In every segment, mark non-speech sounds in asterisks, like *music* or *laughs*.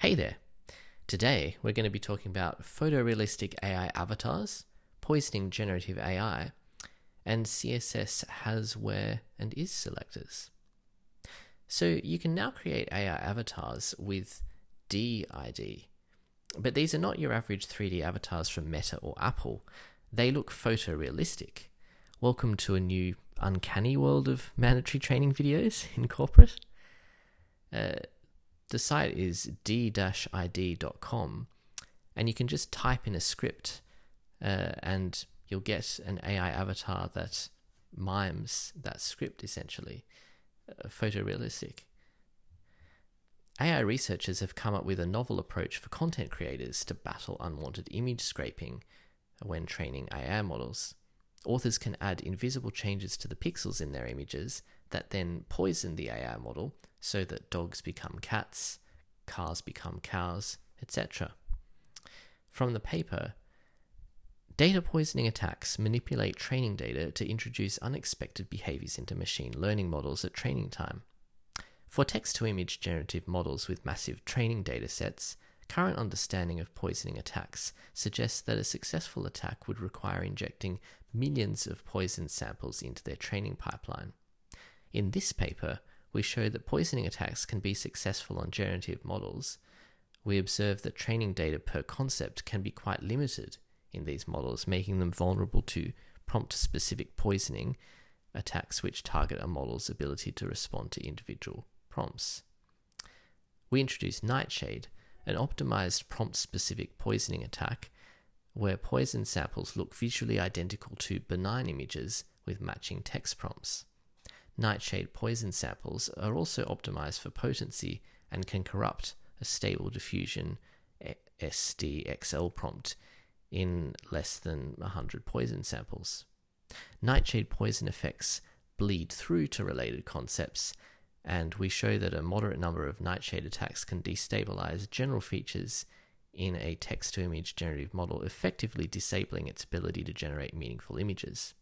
Hey there. Today we're going to be talking about photorealistic AI avatars, poisoning generative AI, and CSS has, where, and is selectors. So you can now create AI avatars with D-ID. But these are not your average 3D avatars from Meta or Apple. They look photorealistic. Welcome to a new uncanny world of mandatory training videos in corporate. Uh, the site is d-id.com and you can just type in a script uh, and you'll get an AI avatar that mimes that script essentially, uh, photorealistic. AI researchers have come up with a novel approach for content creators to battle unwanted image scraping when training AI models. Authors can add invisible changes to the pixels in their images that then poison the AI model so that dogs become cats, cars become cows, etc. From the paper, data poisoning attacks manipulate training data to introduce unexpected behaviors into machine learning models at training time. For text to image generative models with massive training data sets, current understanding of poisoning attacks suggests that a successful attack would require injecting millions of poison samples into their training pipeline. In this paper, we show that poisoning attacks can be successful on generative models. We observe that training data per concept can be quite limited in these models, making them vulnerable to prompt specific poisoning attacks which target a model's ability to respond to individual prompts. We introduce Nightshade, an optimized prompt specific poisoning attack where poison samples look visually identical to benign images with matching text prompts. Nightshade poison samples are also optimized for potency and can corrupt a stable diffusion SDXL prompt in less than 100 poison samples. Nightshade poison effects bleed through to related concepts and we show that a moderate number of nightshade attacks can destabilize general features in a text to image generative model, effectively disabling its ability to generate meaningful images.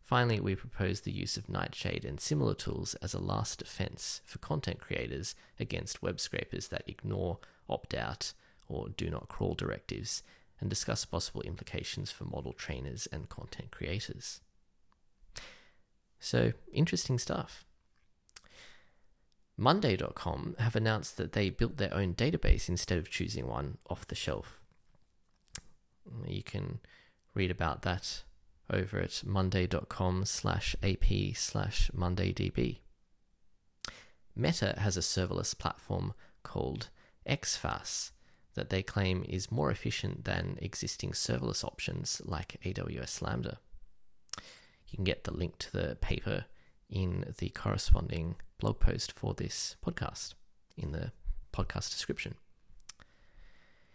Finally, we propose the use of Nightshade and similar tools as a last defense for content creators against web scrapers that ignore, opt out, or do not crawl directives, and discuss possible implications for model trainers and content creators. So, interesting stuff. Monday.com have announced that they built their own database instead of choosing one off the shelf. You can read about that over at monday.com slash ap slash mondaydb. Meta has a serverless platform called XFaaS that they claim is more efficient than existing serverless options like AWS Lambda. You can get the link to the paper in the corresponding blog post for this podcast in the podcast description.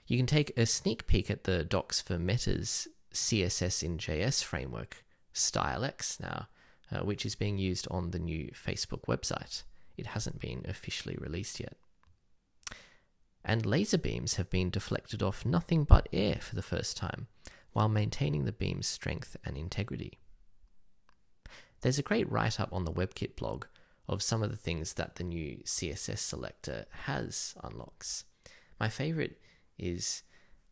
You can take a sneak peek at the docs for Meta's CSS in JS framework, StyleX, now, uh, which is being used on the new Facebook website. It hasn't been officially released yet. And laser beams have been deflected off nothing but air for the first time, while maintaining the beam's strength and integrity. There's a great write up on the WebKit blog of some of the things that the new CSS selector has unlocks. My favorite is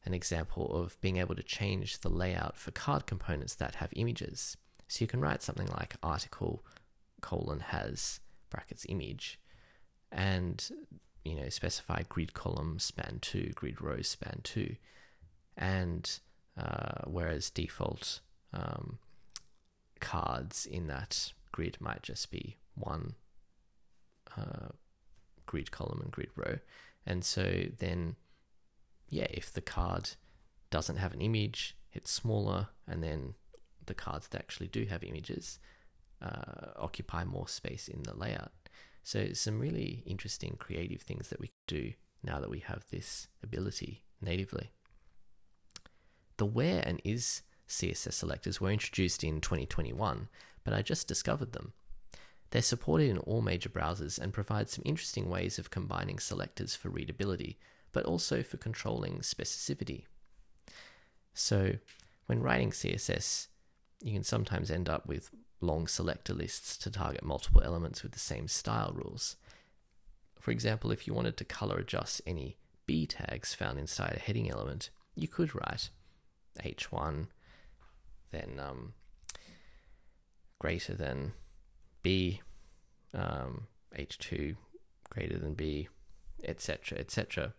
an example of being able to change the layout for card components that have images. So you can write something like article colon has brackets image and you know specify grid column span 2 grid row span 2 and uh, whereas default um, cards in that grid might just be one uh, grid column and grid row. And so then, yeah, if the card doesn't have an image, it's smaller, and then the cards that actually do have images uh, occupy more space in the layout. So some really interesting creative things that we can do now that we have this ability natively. The where and is CSS selectors were introduced in 2021, but I just discovered them. They're supported in all major browsers and provide some interesting ways of combining selectors for readability, but also for controlling specificity. So, when writing CSS, you can sometimes end up with long selector lists to target multiple elements with the same style rules. For example, if you wanted to color adjust any B tags found inside a heading element, you could write h1, then um, greater than b, um, h2 greater than b, etc., etc.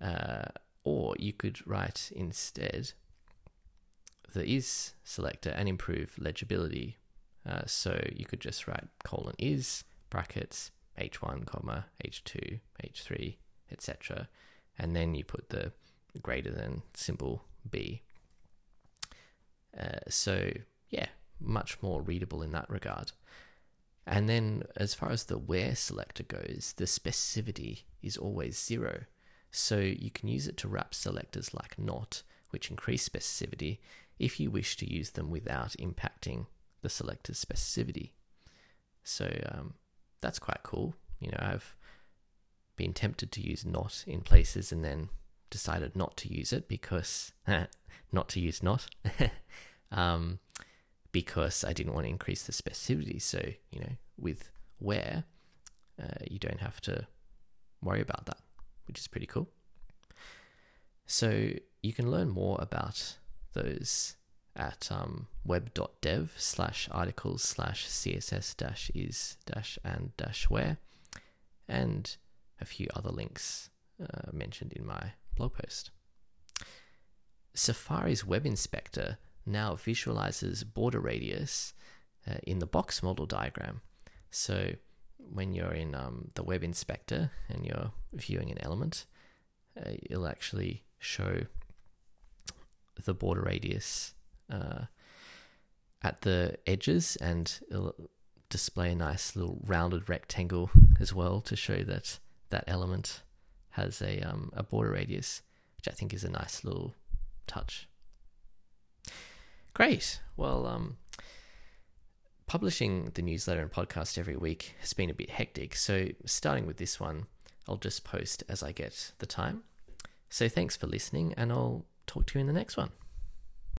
Uh, or you could write instead the is selector and improve legibility. Uh, so you could just write colon is brackets h1 comma h2 h3 etc and then you put the greater than symbol b uh, so yeah much more readable in that regard and then as far as the where selector goes the specificity is always zero. So you can use it to wrap selectors like not which increase specificity if you wish to use them without impacting the selector's specificity. So um, that's quite cool. You know, I've been tempted to use not in places and then decided not to use it because *laughs* not to use not. *laughs* Um, because I didn't want to increase the specificity. So you know, with where uh, you don't have to worry about that, which is pretty cool. So you can learn more about those at um, web.dev slash articles slash css dash is dash and dash where and a few other links uh, mentioned in my blog post. Safari's web inspector now visualizes border radius uh, in the box model diagram. So when you're in um, the web inspector and you're viewing an element, uh, it'll actually show the border radius uh, at the edges and it'll display a nice little rounded rectangle as well to show that that element has a, um, a border radius, which I think is a nice little touch. Great. Well, um, publishing the newsletter and podcast every week has been a bit hectic. So, starting with this one, I'll just post as I get the time. So, thanks for listening, and I'll talk to you in the next one.